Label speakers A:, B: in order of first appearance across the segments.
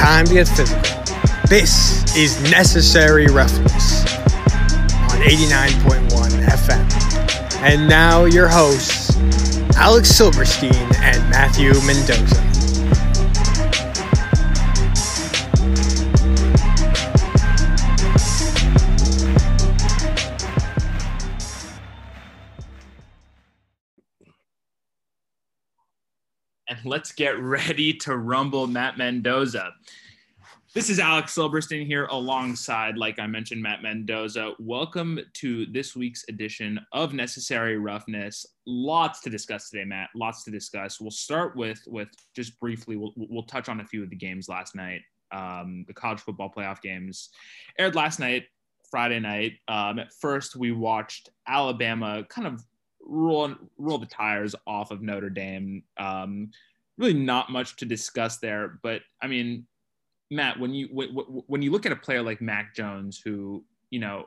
A: time to get physical. This is Necessary Roughness on 89.1 FM. And now your hosts, Alex Silverstein and Matthew Mendoza.
B: Let's get ready to rumble Matt Mendoza. This is Alex Silberstein here alongside, like I mentioned, Matt Mendoza. Welcome to this week's edition of Necessary Roughness. Lots to discuss today, Matt. Lots to discuss. We'll start with with just briefly. We'll we'll touch on a few of the games last night. Um, the college football playoff games aired last night, Friday night. Um, at first, we watched Alabama kind of roll roll the tires off of Notre Dame. Um, really, not much to discuss there. But I mean, Matt, when you when, you look at a player like Mac Jones, who you know,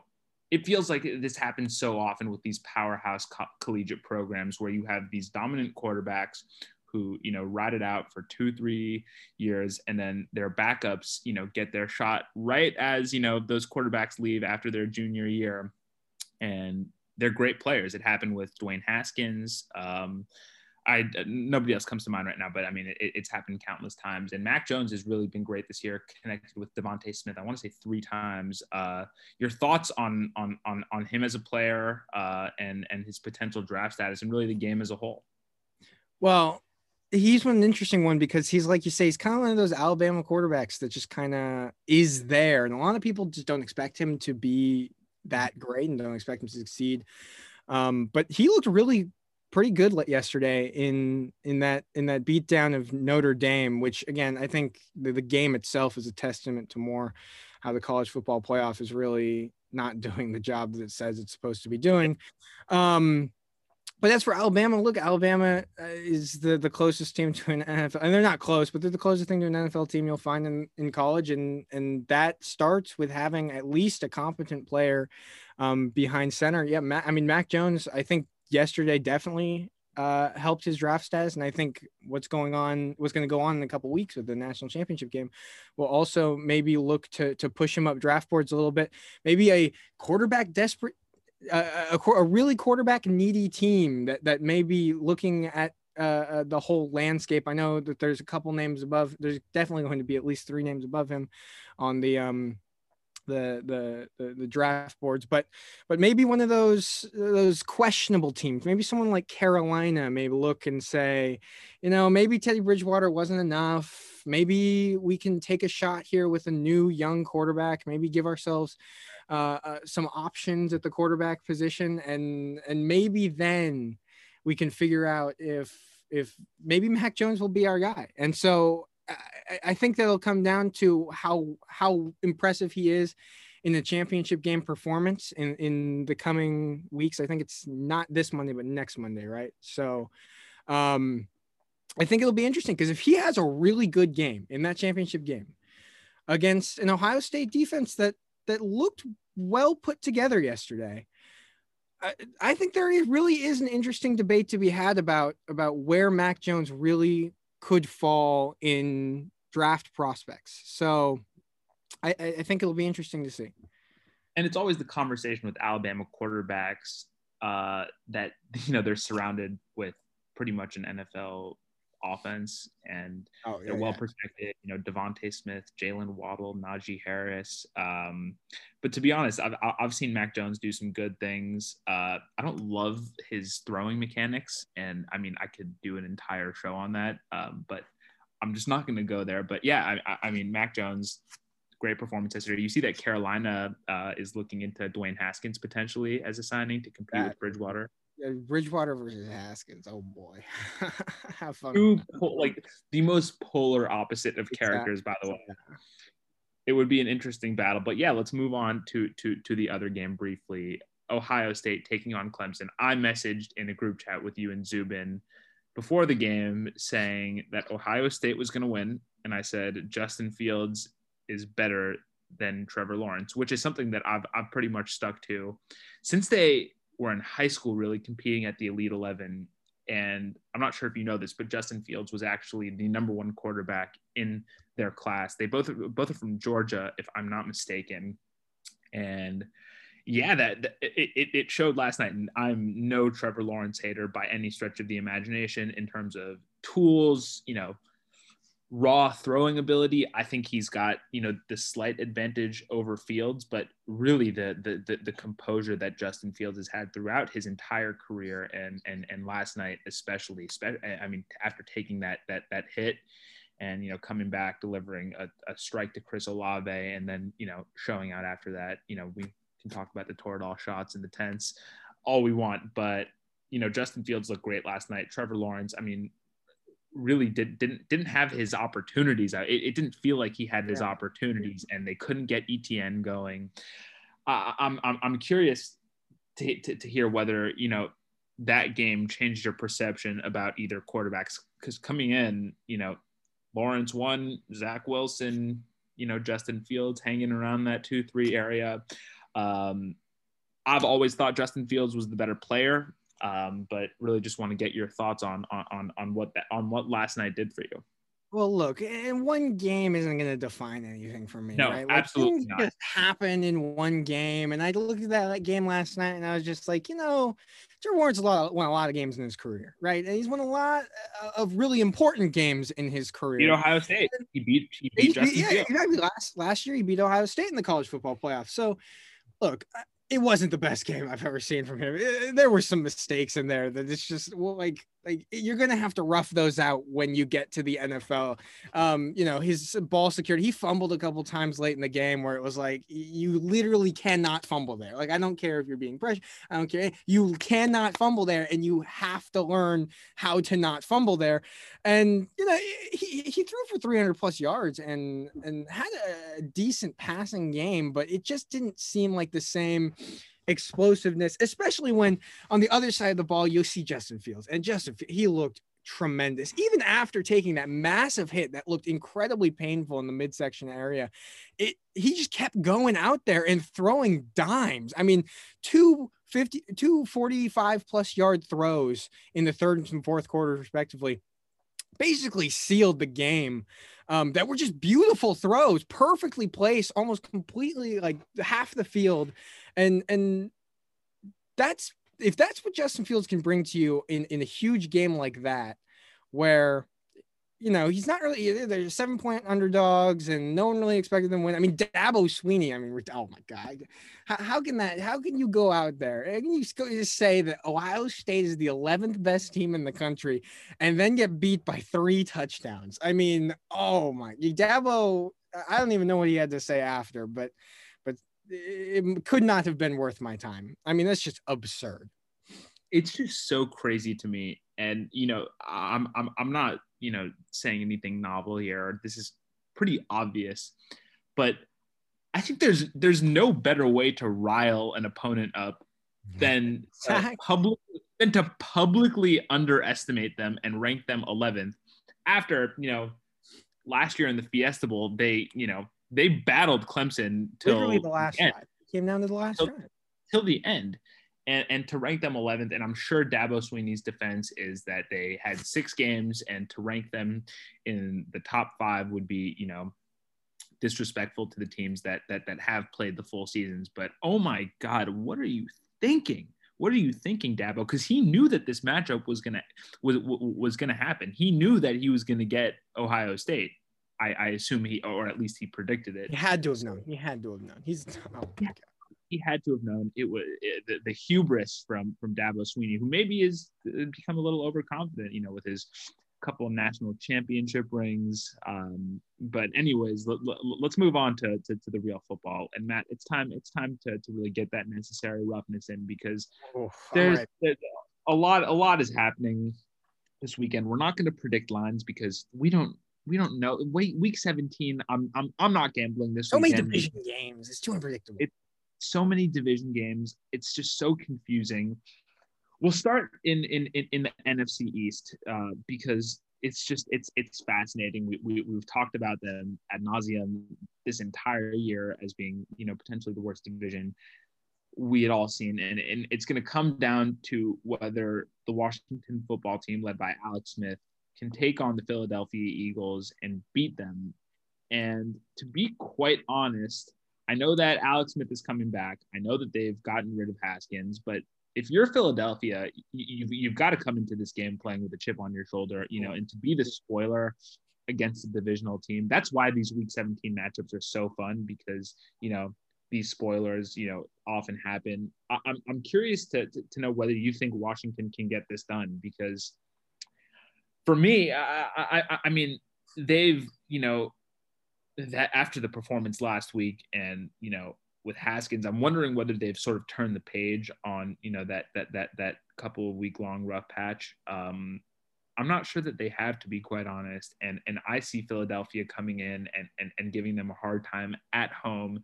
B: it feels like this happens so often with these powerhouse co- collegiate programs where you have these dominant quarterbacks who you know ride it out for two three years and then their backups you know get their shot right as you know those quarterbacks leave after their junior year and they're great players. It happened with Dwayne Haskins. Um, I nobody else comes to mind right now, but I mean it, it's happened countless times. And Mac Jones has really been great this year, connected with Devonte Smith. I want to say three times. Uh, your thoughts on on on on him as a player uh, and and his potential draft status, and really the game as a whole.
C: Well, he's one interesting one because he's like you say, he's kind of one of those Alabama quarterbacks that just kind of is there, and a lot of people just don't expect him to be that great and don't expect him to succeed. Um, but he looked really pretty good yesterday in in that in that beatdown of Notre Dame, which again I think the, the game itself is a testament to more how the college football playoff is really not doing the job that it says it's supposed to be doing. Um, but that's for Alabama. Look, Alabama uh, is the the closest team to an NFL, and they're not close, but they're the closest thing to an NFL team you'll find in, in college, and and that starts with having at least a competent player um, behind center. Yeah, I mean Mac Jones. I think yesterday definitely uh, helped his draft status, and I think what's going on, what's going to go on in a couple weeks with the national championship game, will also maybe look to to push him up draft boards a little bit. Maybe a quarterback desperate a, a, really quarterback needy team that that may be looking at uh, uh, the whole landscape. I know that there's a couple names above. There's definitely going to be at least three names above him on the um the the the, draft boards, but but maybe one of those those questionable teams. Maybe someone like Carolina may look and say, you know, maybe Teddy Bridgewater wasn't enough. Maybe we can take a shot here with a new young quarterback. Maybe give ourselves uh, uh, some options at the quarterback position, and and maybe then we can figure out if if maybe Mac Jones will be our guy. And so I, think that'll come down to how how impressive he is in the championship game performance in in the coming weeks. I think it's not this Monday, but next Monday, right? So. Um, I think it'll be interesting because if he has a really good game in that championship game against an Ohio State defense that that looked well put together yesterday. I, I think there really is an interesting debate to be had about about where Mac Jones really could fall in draft prospects. So I, I think it'll be interesting to see.
B: And it's always the conversation with Alabama quarterbacks uh, that you know they're surrounded with pretty much an NFL offense, and oh, yeah, they're well yeah. protected. You know, Devonte Smith, Jalen Waddle, Najee Harris. Um, but to be honest, I've I've seen Mac Jones do some good things. Uh, I don't love his throwing mechanics, and I mean, I could do an entire show on that. Um, but I'm just not going to go there. But yeah, I, I mean, Mac Jones great performance yesterday. You see that Carolina uh, is looking into Dwayne Haskins potentially as a signing to compete that, with Bridgewater.
C: Yeah, Bridgewater versus Haskins. Oh boy,
B: have fun. Two like the most polar opposite of characters, by the way. It would be an interesting battle, but yeah, let's move on to to to the other game briefly. Ohio State taking on Clemson. I messaged in a group chat with you and Zubin before the game saying that Ohio State was going to win, and I said Justin Fields is better than Trevor Lawrence, which is something that I've I've pretty much stuck to since they were in high school really competing at the Elite 11, and I'm not sure if you know this, but Justin Fields was actually the number one quarterback in their class. They both both are from Georgia, if I'm not mistaken. And yeah, that, that it, it showed last night. And I'm no Trevor Lawrence hater by any stretch of the imagination in terms of tools, you know, raw throwing ability, I think he's got you know the slight advantage over Fields, but really the the the, the composure that Justin Fields has had throughout his entire career and and and last night especially, I mean after taking that that that hit and you know coming back delivering a, a strike to Chris Olave and then you know showing out after that, you know we can talk about the Toradol shots and the tents all we want, but you know Justin Fields looked great last night. Trevor Lawrence, I mean really did, didn't didn't have his opportunities. It, it didn't feel like he had his yeah. opportunities, and they couldn't get Etienne going. Uh, I'm, I'm I'm curious to, to to hear whether you know that game changed your perception about either quarterbacks because coming in, you know, Lawrence one, Zach Wilson, you know, Justin Fields hanging around that two three area. Um, I've always thought Justin Fields was the better player. Um, but really just want to get your thoughts on on on what that on what last night did for you.
C: Well, look, and one game isn't going to define anything for me.
B: No,
C: right?
B: like, absolutely things not.
C: Just happen in one game, and I looked at that game last night, and I was just like, you know, Trevor Lawrence a lot won a lot of games in his career, right? And he's won a lot uh, of really important games in his career.
B: Beat Ohio State. He beat. He beat he, Justin
C: yeah, Fields. exactly. Last last year, he beat Ohio State in the college football playoff. So, look, it wasn't the best game I've ever seen from him. It, there were some mistakes in there that it's just well, like like you're gonna have to rough those out when you get to the NFL. Um, you know, his ball security, he fumbled a couple times late in the game where it was like you literally cannot fumble there. Like I don't care if you're being pressured, I don't care. You cannot fumble there, and you have to learn how to not fumble there. And you know, he, he threw for 300 plus yards and and had a decent passing game, but it just didn't seem like the same explosiveness, especially when on the other side of the ball, you'll see Justin Fields. And Justin, he looked tremendous. Even after taking that massive hit that looked incredibly painful in the midsection area, it he just kept going out there and throwing dimes. I mean, two 50, two 45 plus yard throws in the third and fourth quarter, respectively, basically sealed the game. Um, that were just beautiful throws, perfectly placed, almost completely like half the field and and that's if that's what Justin Fields can bring to you in in a huge game like that, where you know he's not really they're seven point underdogs and no one really expected them to win. I mean Dabo Swinney, I mean, oh my god, how, how can that? How can you go out there and you just say that Ohio State is the eleventh best team in the country and then get beat by three touchdowns? I mean, oh my, Dabo. I don't even know what he had to say after, but, but it could not have been worth my time. I mean, that's just absurd.
B: It's just so crazy to me. And you know, I'm I'm I'm not, you know, saying anything novel here. This is pretty obvious. But I think there's there's no better way to rile an opponent up than uh, public than to publicly underestimate them and rank them 11th after, you know, last year in the Fiesta Bowl, they, you know, they battled Clemson till
C: literally the last the drive. Came down to the last
B: till, drive. Till the end. And, and to rank them 11th, and I'm sure Dabo Swinney's defense is that they had six games, and to rank them in the top five would be, you know, disrespectful to the teams that that that have played the full seasons. But oh my God, what are you thinking? What are you thinking, Dabo? Because he knew that this matchup was gonna was was gonna happen. He knew that he was gonna get Ohio State. I, I assume he, or at least he predicted it.
C: He had to have known. He had to have known. He's oh
B: he had to have known it was it, the, the, hubris from from Dabo Swinney, who maybe is uh, become a little overconfident, you know, with his couple of national championship rings. Um, but anyways, let, us let, move on to, to, to the real football. And Matt, it's time it's time to to really get that necessary roughness in because oh, there's, right. there's a lot a lot is happening this weekend. We're not going to predict lines because we don't we don't know. Wait, week 17. I'm I'm I'm not gambling this.
C: So weekend. many division games. It's too unpredictable.
B: It's so many division games. It's just so confusing. We'll start in in in, in the NFC East uh, because it's just it's it's fascinating. We, we we've talked about them ad nauseum this entire year as being you know potentially the worst division. we had all seen. And, and it's going to come down to whether the Washington football team, led by Alex Smith, can take on the Philadelphia Eagles and beat them. And to be quite honest, I know that Alex Smith is coming back. I know that they've gotten rid of Haskins, but if you're Philadelphia, you've, you've got to come into this game playing with a chip on your shoulder, you know, and to be the spoiler against a divisional team. That's why these week 17 matchups are so fun because, you know, these spoilers, you know, often happen. I, am I'm curious to, to, to know whether you think Washington can get this done because for me, I, I, I mean, they've, you know, that after the performance last week and, you know, with Haskins, I'm wondering whether they've sort of turned the page on, you know, that, that, that, that couple of week long rough patch. Um, I'm not sure that they have, to be quite honest. And and I see Philadelphia coming in and and, and giving them a hard time at home.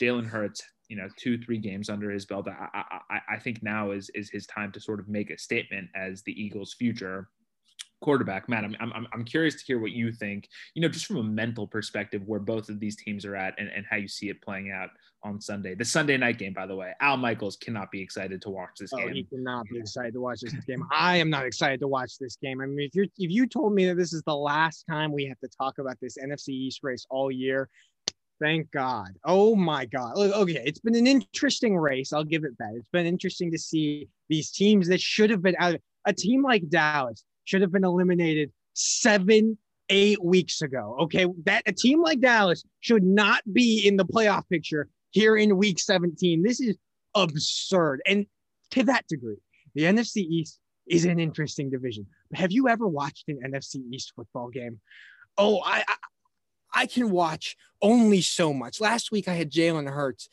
B: Jalen Hurts, you know, two three games under his belt. I, I I think now is is his time to sort of make a statement as the Eagles' future quarterback. Matt, I'm, I'm, I'm curious to hear what you think, you know, just from a mental perspective, where both of these teams are at and, and how you see it playing out on Sunday. The Sunday night game, by the way, Al Michaels cannot be excited to watch this oh, game.
C: He cannot be excited to watch this game. I am not excited to watch this game. I mean, if you're if you told me that this is the last time we have to talk about this NFC East race all year, thank God. Oh my God. Okay, it's been an interesting race. I'll give it that. It's been interesting to see these teams that should have been out. A team like Dallas should have been eliminated seven eight weeks ago. Okay, that a team like Dallas should not be in the playoff picture here in week 17. This is absurd. And to that degree, the NFC East is an interesting division. Have you ever watched an NFC East football game? Oh, I, I, I can watch only so much. Last week I had Jalen Hurts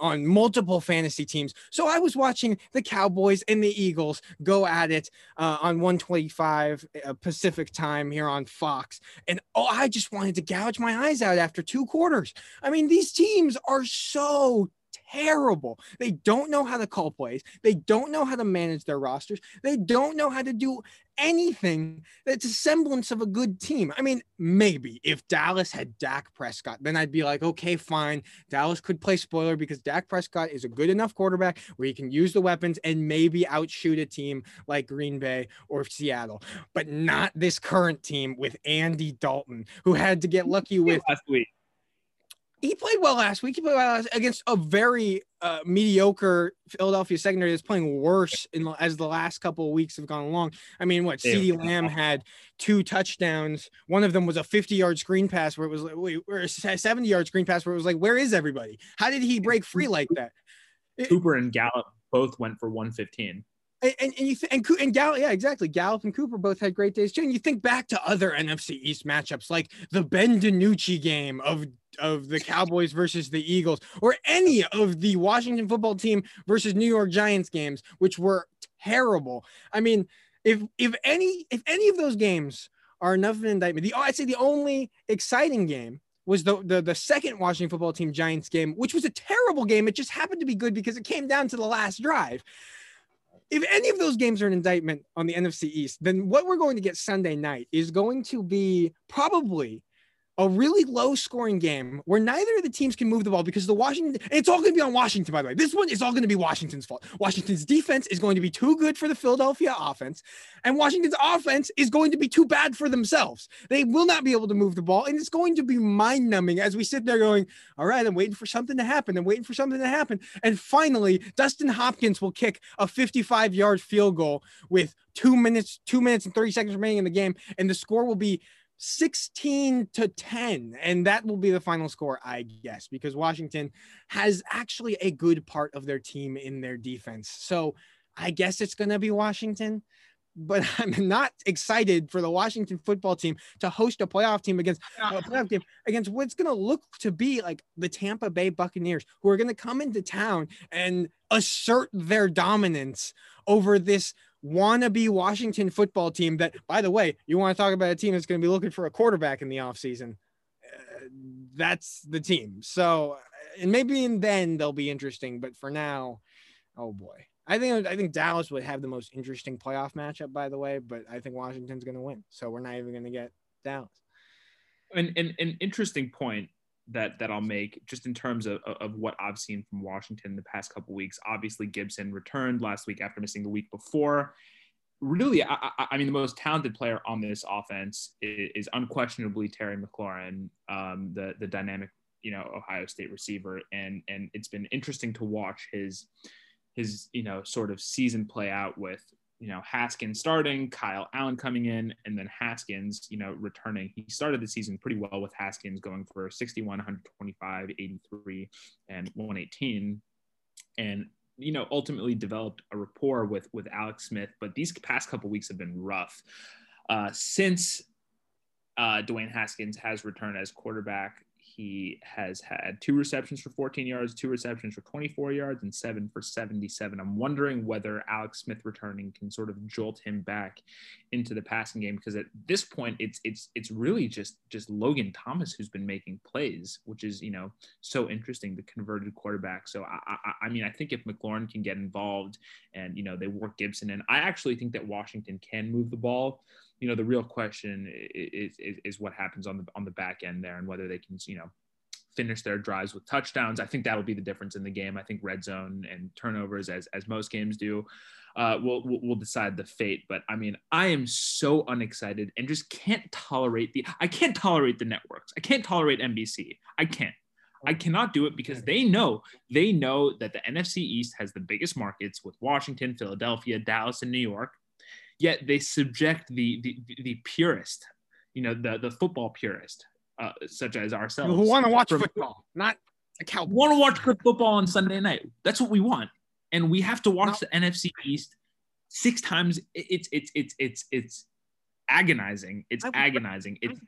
C: on multiple fantasy teams. So I was watching the Cowboys and the Eagles go at it uh, on 125 uh, Pacific time here on Fox. And oh, I just wanted to gouge my eyes out after two quarters. I mean, these teams are so terrible. They don't know how to call plays. They don't know how to manage their rosters. They don't know how to do anything that's a semblance of a good team. I mean, maybe if Dallas had Dak Prescott, then I'd be like, okay, fine. Dallas could play spoiler because Dak Prescott is a good enough quarterback where he can use the weapons and maybe outshoot a team like Green Bay or Seattle, but not this current team with Andy Dalton, who had to get lucky with last week he played well last week. He played well against a very uh, mediocre Philadelphia secondary that's playing worse in, as the last couple of weeks have gone along. I mean, what CeeDee Lamb had two touchdowns. One of them was a 50 yard screen pass where it was like, wait, or a 70 yard screen pass where it was like, where is everybody? How did he break free like that?
B: Cooper and Gallup both went for 115
C: and, and, and you th- and, and Gallup, yeah, exactly. Gallup and Cooper both had great days too. And you think back to other NFC East matchups like the Ben DiNucci game of of the Cowboys versus the Eagles, or any of the Washington football team versus New York Giants games, which were terrible. I mean, if if any if any of those games are enough of an indictment, the I'd say the only exciting game was the, the the second Washington football team Giants game, which was a terrible game. It just happened to be good because it came down to the last drive if any of those games are an indictment on the NFC East, then what we're going to get Sunday night is going to be probably a really low scoring game where neither of the teams can move the ball because the Washington, it's all going to be on Washington, by the way. This one is all going to be Washington's fault. Washington's defense is going to be too good for the Philadelphia offense, and Washington's offense is going to be too bad for themselves. They will not be able to move the ball, and it's going to be mind numbing as we sit there going, All right, I'm waiting for something to happen. I'm waiting for something to happen. And finally, Dustin Hopkins will kick a 55 yard field goal with two minutes, two minutes and 30 seconds remaining in the game, and the score will be 16 to 10 and that will be the final score i guess because washington has actually a good part of their team in their defense. So i guess it's going to be washington but i'm not excited for the washington football team to host a playoff team against a playoff game against what's going to look to be like the tampa bay buccaneers who are going to come into town and assert their dominance over this wannabe Washington football team that, by the way, you want to talk about a team that's going to be looking for a quarterback in the offseason. Uh, that's the team. So, uh, and maybe in then they'll be interesting, but for now, oh boy. I think I think Dallas would have the most interesting playoff matchup, by the way, but I think Washington's going to win. So we're not even going to get Dallas.
B: An, an, an interesting point that that I'll make just in terms of, of what I've seen from Washington the past couple weeks. Obviously, Gibson returned last week after missing the week before. Really, I, I mean, the most talented player on this offense is, is unquestionably Terry McLaurin, um, the the dynamic, you know, Ohio State receiver, and and it's been interesting to watch his his you know sort of season play out with you know, Haskins starting, Kyle Allen coming in, and then Haskins, you know, returning. He started the season pretty well with Haskins going for 61, 125, 83, and 118. And, you know, ultimately developed a rapport with with Alex Smith. But these past couple weeks have been rough. Uh, since uh, Dwayne Haskins has returned as quarterback, he has had two receptions for 14 yards, two receptions for 24 yards, and seven for 77. I'm wondering whether Alex Smith returning can sort of jolt him back into the passing game because at this point it's it's it's really just just Logan Thomas who's been making plays, which is you know so interesting. The converted quarterback. So I I, I mean I think if McLaurin can get involved and you know they work Gibson and I actually think that Washington can move the ball you know the real question is, is, is what happens on the on the back end there and whether they can you know finish their drives with touchdowns. I think that'll be the difference in the game. I think red zone and turnovers, as as most games do, uh, will will decide the fate. But I mean, I am so unexcited and just can't tolerate the. I can't tolerate the networks. I can't tolerate NBC. I can't. I cannot do it because they know they know that the NFC East has the biggest markets with Washington, Philadelphia, Dallas, and New York yet they subject the the, the purist, you know, the the football purist, uh, such as ourselves,
C: who want to watch from, football, not a cow.
B: Want to watch good football on Sunday night? That's what we want, and we have to watch no. the NFC East six times. It's it's it's it's it's agonizing. It's agonizing. It's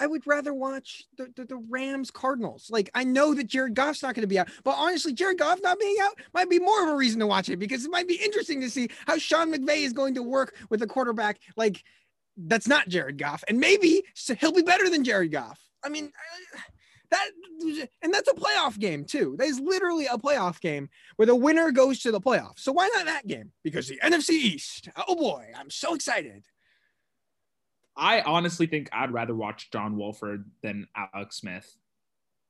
C: I would rather watch the, the, the, Rams Cardinals. Like I know that Jared Goff's not going to be out, but honestly, Jared Goff not being out might be more of a reason to watch it because it might be interesting to see how Sean McVay is going to work with a quarterback like that's not Jared Goff, and maybe he'll be better than Jared Goff. I mean, that and that's a playoff game too. That is literally a playoff game where the winner goes to the playoffs. So why not that game? Because the NFC East. Oh boy, I'm so excited.
B: I honestly think I'd rather watch John Wolford than Alex Smith.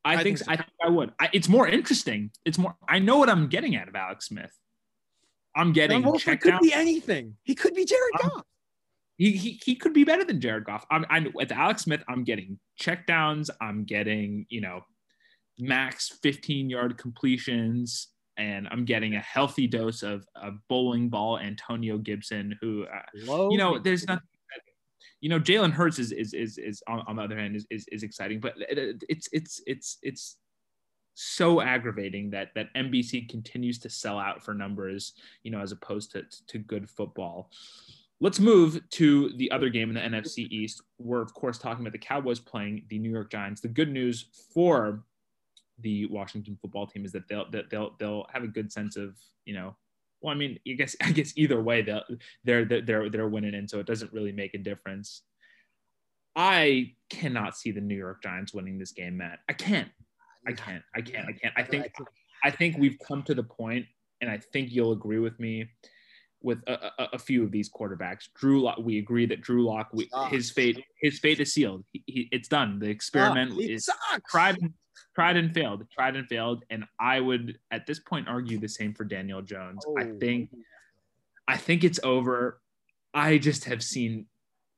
B: I, I think, think so. I think I would. I, it's more interesting. It's more. I know what I'm getting out of Alex Smith. I'm getting
C: John Wolford could be anything. He could be Jared I'm, Goff.
B: He, he, he could be better than Jared Goff. I'm, I with Alex Smith. I'm getting checkdowns. I'm getting you know max 15 yard completions and I'm getting a healthy dose of a bowling ball Antonio Gibson, who, uh, you know, there's nothing you know, Jalen Hurts is is is, is on, on the other hand is, is, is exciting, but it's it's it's it's so aggravating that that NBC continues to sell out for numbers, you know, as opposed to to good football. Let's move to the other game in the NFC East. We're of course talking about the Cowboys playing the New York Giants. The good news for the Washington football team is that they'll that they'll they'll have a good sense of you know well, I mean, I guess I guess either way they're they're they're they're winning, and so it doesn't really make a difference. I cannot see the New York Giants winning this game, Matt. I can't. I can't. I can't. I can't. I think I think we've come to the point, and I think you'll agree with me with a, a, a few of these quarterbacks. Drew Lock, we agree that Drew Lock, we, his fate, his fate is sealed. He, he, it's done. The experiment oh, is sucks. tried tried and failed, tried and failed. And I would at this point argue the same for Daniel Jones. Oh. I think I think it's over. I just have seen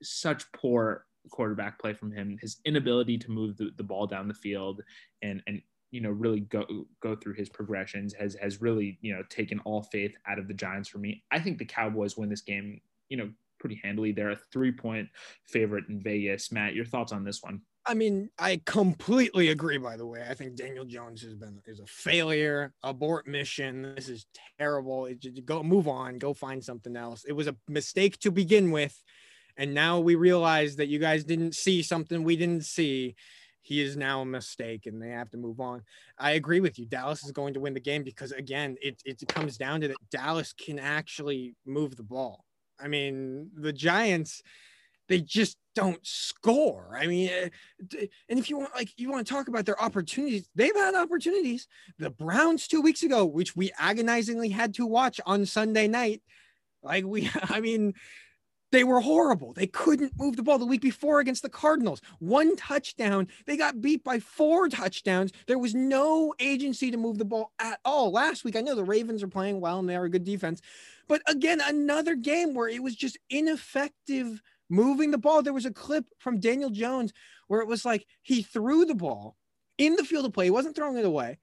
B: such poor quarterback play from him. His inability to move the, the ball down the field and and you know really go go through his progressions has has really you know taken all faith out of the Giants for me. I think the Cowboys win this game, you know, pretty handily. They're a three point favorite in Vegas. Matt, your thoughts on this one?
C: I mean, I completely agree. By the way, I think Daniel Jones has been is a failure, abort mission. This is terrible. It, go move on, go find something else. It was a mistake to begin with, and now we realize that you guys didn't see something we didn't see. He is now a mistake, and they have to move on. I agree with you. Dallas is going to win the game because again, it it comes down to that Dallas can actually move the ball. I mean, the Giants they just don't score. I mean, eh, and if you want, like, you want to talk about their opportunities, they've had opportunities. The Browns two weeks ago, which we agonizingly had to watch on Sunday night, like we, I mean, They were horrible. They couldn't move the ball the week before against the Cardinals. One touchdown. They got beat by four touchdowns. There was no agency to move the ball at all. Last week, I know the Ravens are playing well and they are a good defense. But again, another game where it was just ineffective moving the ball. There was a clip from Daniel Jones where it was like he threw the ball in the field of play. He wasn't throwing it away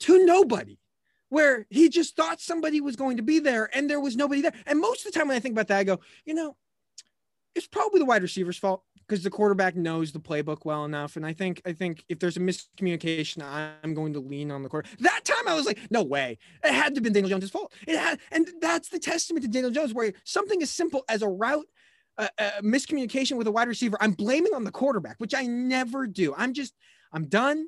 C: to nobody where he just thought somebody was going to be there and there was nobody there. And most of the time when I think about that, I go, you know, it's probably the wide receiver's fault because the quarterback knows the playbook well enough. And I think, I think if there's a miscommunication, I'm going to lean on the quarter. That time I was like, no way. It had to have been Daniel Jones' fault. It had, and that's the testament to Daniel Jones, where something as simple as a route a, a miscommunication with a wide receiver, I'm blaming on the quarterback, which I never do. I'm just, I'm done.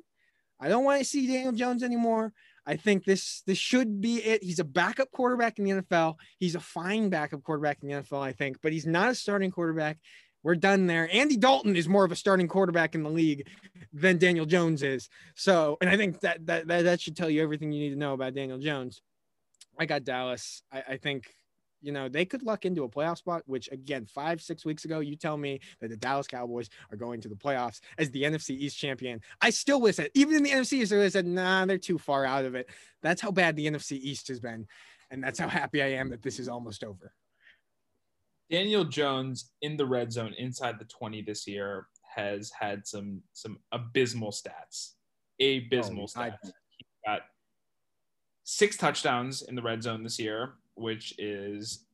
C: I don't want to see Daniel Jones anymore. I think this this should be it. He's a backup quarterback in the NFL. He's a fine backup quarterback in the NFL, I think, but he's not a starting quarterback. We're done there. Andy Dalton is more of a starting quarterback in the league than Daniel Jones is. So, and I think that that that, that should tell you everything you need to know about Daniel Jones. I got Dallas. I, I think you know, they could luck into a playoff spot, which again, five, six weeks ago, you tell me that the Dallas Cowboys are going to the playoffs as the NFC East champion. I still would have said, even in the NFC East, I would have said, nah, they're too far out of it. That's how bad the NFC East has been. And that's how happy I am that this is almost over.
B: Daniel Jones in the red zone inside the 20 this year has had some some abysmal stats. Abysmal oh, stats. He got six touchdowns in the red zone this year which is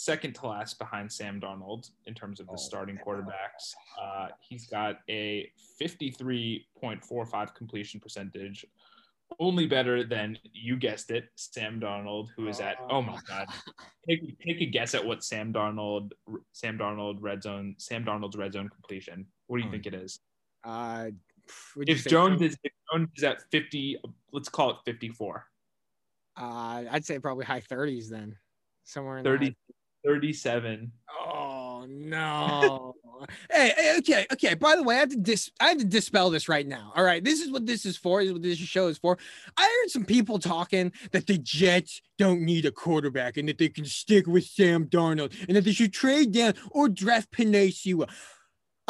B: second to last behind Sam Darnold in terms of the oh, starting quarterbacks. Uh, he's got a 53.45 completion percentage, only better than you guessed it, Sam Darnold, who is at oh my god. Take, take a guess at what Sam Darnold Sam Darnold red zone Sam Darnold's red zone completion. What do you hmm. think it is?
C: Uh,
B: if Jones is if Jones is at 50, let's call it 54.
C: Uh, I'd say probably high 30s then, somewhere in
B: 30, 37.
C: Oh no. hey, hey, okay, okay. By the way, I have to dis I have to dispel this right now. All right, this is what this is for. This is what this show is for. I heard some people talking that the Jets don't need a quarterback and that they can stick with Sam Darnold and that they should trade down or draft Sewell.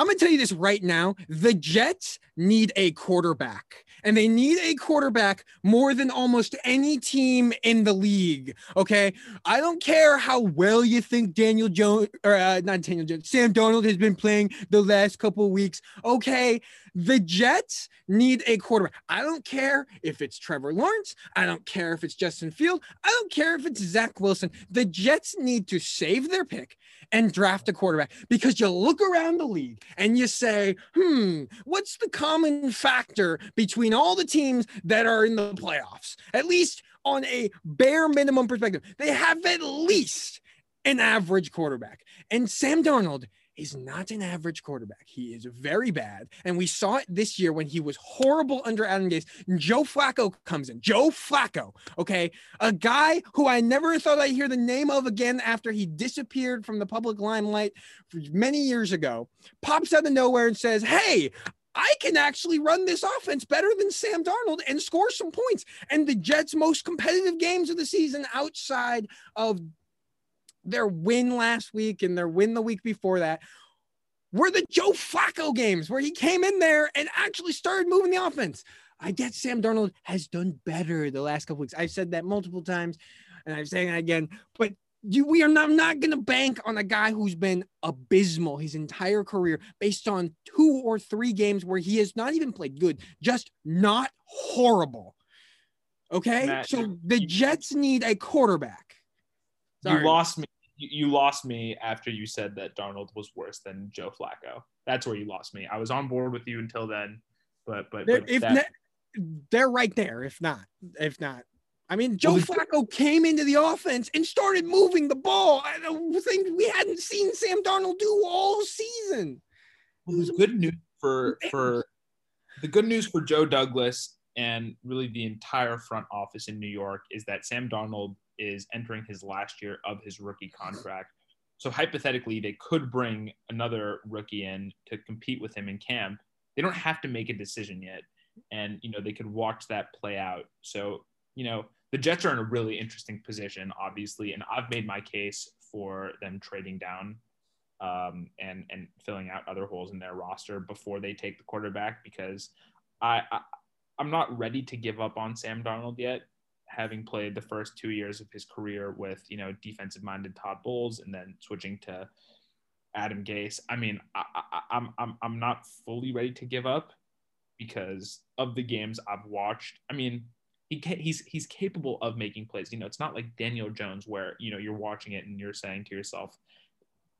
C: I'm going to tell you this right now. The Jets need a quarterback, and they need a quarterback more than almost any team in the league. Okay. I don't care how well you think Daniel Jones, or uh, not Daniel Jones, Sam Darnold has been playing the last couple weeks. Okay. The Jets need a quarterback. I don't care if it's Trevor Lawrence. I don't care if it's Justin Field. I don't care if it's Zach Wilson. The Jets need to save their pick and draft a quarterback because you look around the league and you say, hmm, what's the common factor between all the teams that are in the playoffs? At least on a bare minimum perspective, they have at least an average quarterback. And Sam Darnold is not an average quarterback. He is very bad. And we saw it this year when he was horrible under Adam Gase. Joe Flacco comes in. Joe Flacco, okay? A guy who I never thought I'd hear the name of again after he disappeared from the public limelight many years ago, pops out of nowhere and says, Hey, I can actually run this offense better than Sam Darnold and score some points. And the Jets' most competitive games of the season outside of their win last week and their win the week before that were the Joe Flacco games where he came in there and actually started moving the offense. I get Sam Darnold has done better the last couple weeks. I've said that multiple times and I'm saying it again, but you, we are not, not going to bank on a guy who's been abysmal his entire career based on two or three games where he has not even played good, just not horrible. Okay. Matt, so the Jets need a quarterback.
B: Sorry. You lost me. You lost me after you said that Darnold was worse than Joe Flacco. That's where you lost me. I was on board with you until then, but but, but
C: if that... they're right there. If not, if not, I mean, Joe well, Flacco came into the offense and started moving the ball. I don't think we hadn't seen Sam Darnold do all season.
B: Well, it was good news for for the good news for Joe Douglas and really the entire front office in New York is that Sam Darnold is entering his last year of his rookie contract. So hypothetically, they could bring another rookie in to compete with him in camp. They don't have to make a decision yet, and you know they could watch that play out. So you know the Jets are in a really interesting position, obviously, and I've made my case for them trading down um, and and filling out other holes in their roster before they take the quarterback because I, I I'm not ready to give up on Sam Darnold yet having played the first two years of his career with you know defensive minded Todd Bowles and then switching to Adam Gase. I mean, I, I, I'm I'm I'm not fully ready to give up because of the games I've watched. I mean, he he's he's capable of making plays. You know, it's not like Daniel Jones where you know you're watching it and you're saying to yourself,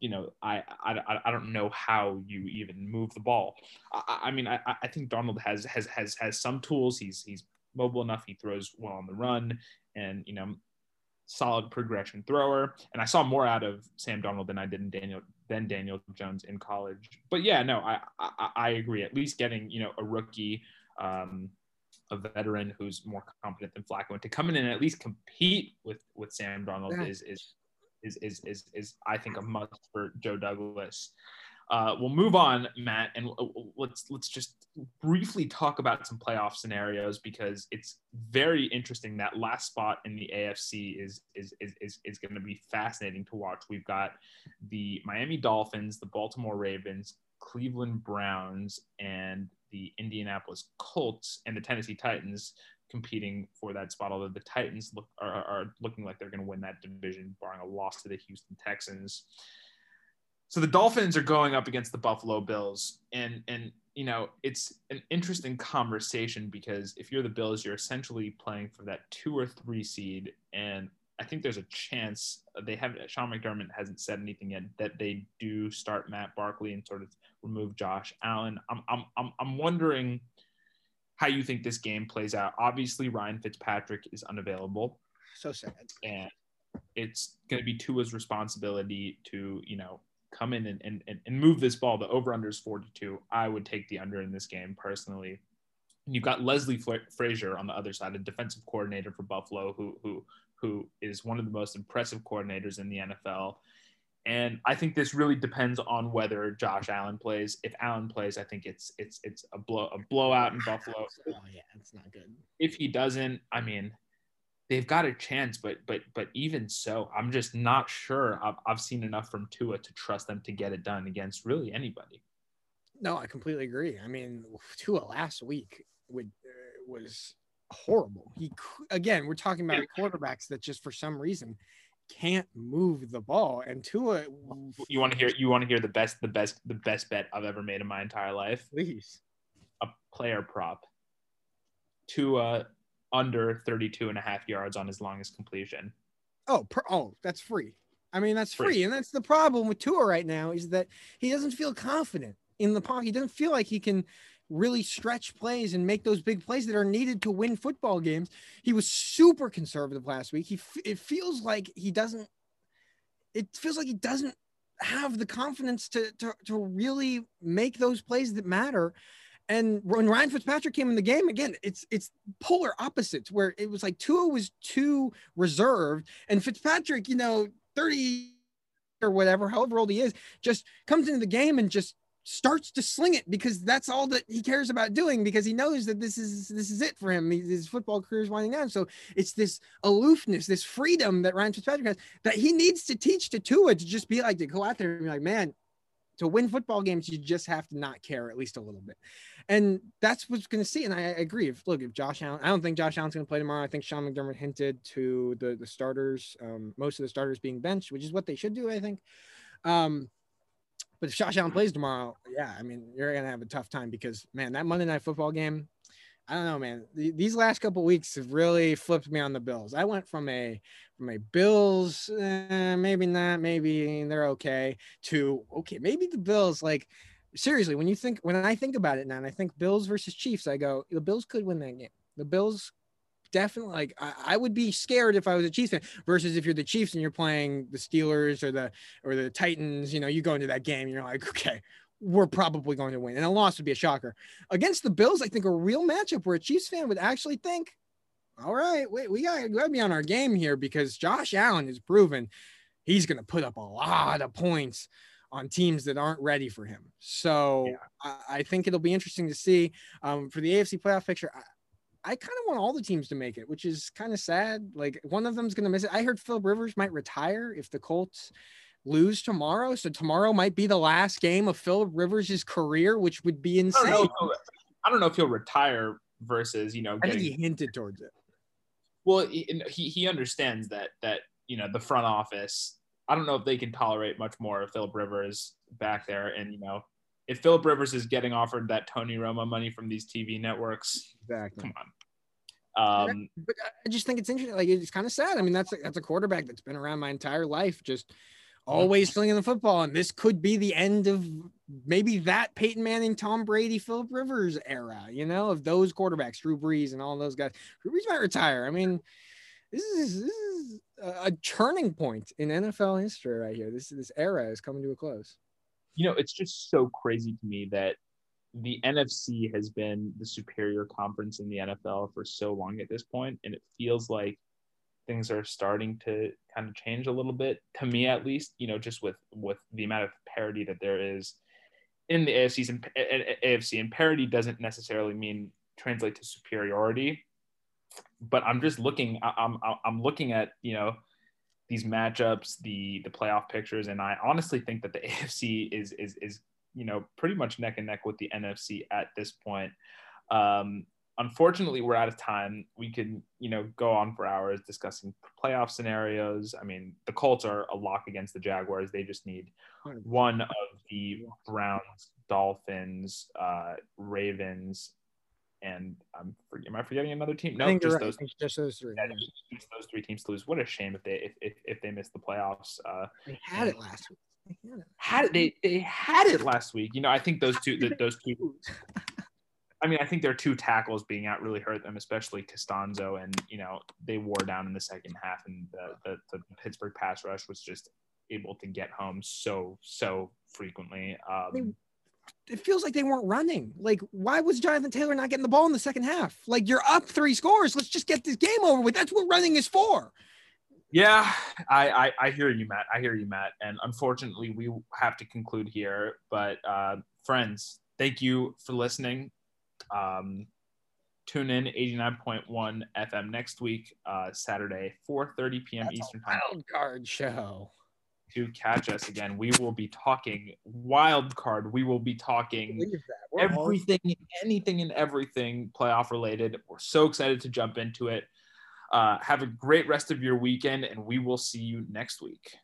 B: you know, I I, I don't know how you even move the ball. I, I mean, I, I think Darnold has has has has some tools. He's he's mobile enough. He throws well on the run, and you know, solid progression thrower. And I saw more out of Sam Darnold than I did in Daniel than Daniel Jones in college. But yeah, no, I I, I agree. At least getting you know a rookie. Um, a veteran who's more competent than Flacco, and to come in and at least compete with with Sam Darnold yeah. is is is is is is I think a must for Joe Douglas. Uh, we'll move on, Matt, and let's let's just briefly talk about some playoff scenarios because it's very interesting. That last spot in the AFC is is is is, is going to be fascinating to watch. We've got the Miami Dolphins, the Baltimore Ravens, Cleveland Browns, and the Indianapolis Colts and the Tennessee Titans competing for that spot. Although the Titans look are, are looking like they're going to win that division, barring a loss to the Houston Texans. So the Dolphins are going up against the Buffalo Bills, and and you know it's an interesting conversation because if you're the Bills, you're essentially playing for that two or three seed, and I think there's a chance uh, they have Sean McDermott hasn't said anything yet that they do start Matt Barkley and sort of remove Josh Allen. I'm I'm I'm, I'm wondering how you think this game plays out. Obviously, Ryan Fitzpatrick is unavailable.
C: So sad.
B: And it's going to be Tua's responsibility to you know come in and, and, and move this ball. The over under is 42. I would take the under in this game personally. And you've got Leslie Frazier on the other side, a defensive coordinator for Buffalo, who who who is one of the most impressive coordinators in the NFL. And I think this really depends on whether Josh Allen plays. If Allen plays, I think it's it's it's a blow a blowout in Buffalo.
C: Oh yeah, it's not good.
B: If he doesn't, I mean, they've got a chance, but but but even so, I'm just not sure. I've, I've seen enough from Tua to trust them to get it done against really anybody.
C: No, I completely agree. I mean, Tua last week would uh, was horrible. He again, we're talking about quarterbacks that just for some reason can't move the ball. And Tua,
B: you want to hear you want to hear the best the best the best bet I've ever made in my entire life.
C: Please,
B: a player prop. Tua under 32 and a half yards on his longest completion.
C: Oh, per, oh, that's free. I mean, that's free. free. And that's the problem with Tua right now is that he doesn't feel confident in the pocket. He doesn't feel like he can really stretch plays and make those big plays that are needed to win football games. He was super conservative last week. He it feels like he doesn't it feels like he doesn't have the confidence to to to really make those plays that matter. And when Ryan Fitzpatrick came in the game again, it's it's polar opposites where it was like Tua was too reserved, and Fitzpatrick, you know, 30 or whatever, however old he is, just comes into the game and just starts to sling it because that's all that he cares about doing because he knows that this is this is it for him. His football career is winding down. So it's this aloofness, this freedom that Ryan Fitzpatrick has that he needs to teach to Tua to just be like to go out there and be like, man, to win football games, you just have to not care at least a little bit. And that's what's going to see. And I, agree. If look, if Josh Allen, I don't think Josh Allen's going to play tomorrow. I think Sean McDermott hinted to the the starters, um, most of the starters being benched, which is what they should do, I think. Um, but if Allen plays tomorrow, yeah, I mean, you're to have a tough time because man, that Monday night football game, I don't know, man. These last couple weeks have really flipped me on the Bills. I went from a from a Bills, eh, maybe not, maybe they're okay, to okay, maybe the Bills. Like seriously, when you think when I think about it now, and I think Bills versus Chiefs, I go the Bills could win that game. The Bills definitely like I, I, would be scared if I was a Chiefs fan versus if you're the Chiefs and you're playing the Steelers or the or the Titans, you know, you go into that game and you're like, okay, we're probably going to win. And a loss would be a shocker. Against the Bills, I think a real matchup where a Chiefs fan would actually think, all right, wait, we got to be on our game here because Josh Allen has proven he's going to put up a lot of points on teams that aren't ready for him. So yeah. I, I, think it'll be interesting to see um, for the AFC playoff picture. I, I kind of want all the teams to make it, which is kind of sad. Like one of them's going to miss it. I heard Phil Rivers might retire if the Colts lose tomorrow. So tomorrow might be the last game of Phil Rivers' career, which would be insane.
B: I don't, know, I don't know if he'll retire versus you know.
C: I think he hinted towards it.
B: well, he, he he understands that that you know the front office. I don't know if they can tolerate much more of Philip Rivers back there, and you know, if Philip Rivers is getting offered that Tony Romo money from these TV networks,
C: Exactly.
B: come on. Um,
C: but I just think it's interesting. Like it's kind of sad. I mean, that's a, that's a quarterback that's been around my entire life, just always slinging the football, and this could be the end of maybe that Peyton Manning, Tom Brady, Philip Rivers era. You know, of those quarterbacks, Drew Brees, and all those guys. Drew Brees might retire. I mean, this is this is a a turning point in NFL history right here. This this era is coming to a close.
B: You know, it's just so crazy to me that the NFC has been the superior conference in the NFL for so long at this point, and it feels like things are starting to kind of change a little bit to me, at least. You know, just with with the amount of parity that there is in the AFC's and AFC, and parity doesn't necessarily mean translate to superiority. But I'm just looking. I'm I'm looking at you know these matchups, the the playoff pictures, and I honestly think that the AFC is is is you know pretty much neck and neck with the NFC at this point. Um, unfortunately, we're out of time. We could you know go on for hours discussing playoff scenarios. I mean, the Colts are a lock against the Jaguars. They just need one of the Browns, Dolphins, uh, Ravens, and I'm am I forgetting another team? No, just
C: right.
B: Those
C: just those three.
B: yeah, just, just those three teams to lose. What a shame if they if, if, if they miss the playoffs. Uh,
C: They had it last week. They had it.
B: had they they had it last week. You know, I think those two the, those two. I mean, I think their two tackles being out really hurt them, especially Castonzo, and you know they wore down in the second half, and the the, the Pittsburgh pass rush was just able to get home so so frequently. Um,
C: it feels like they weren't running. Like, why was Jonathan Taylor not getting the ball in the second half? Like, you're up three scores. Let's just get this game over with. That's what running is for.
B: Yeah, I, I I hear you, Matt. I hear you, Matt. And unfortunately, we have to conclude here. But uh, friends, thank you for listening. Um, tune in 89.1 FM next week, uh, Saturday, 4:30 p.m.
C: That's
B: Eastern time
C: Wild card show.
B: To catch us again. We will be talking wild card. We will be talking
C: Believe all-
B: everything, anything and everything playoff related. We're so excited to jump into it. Uh, have a great rest of your weekend, and we will see you next week.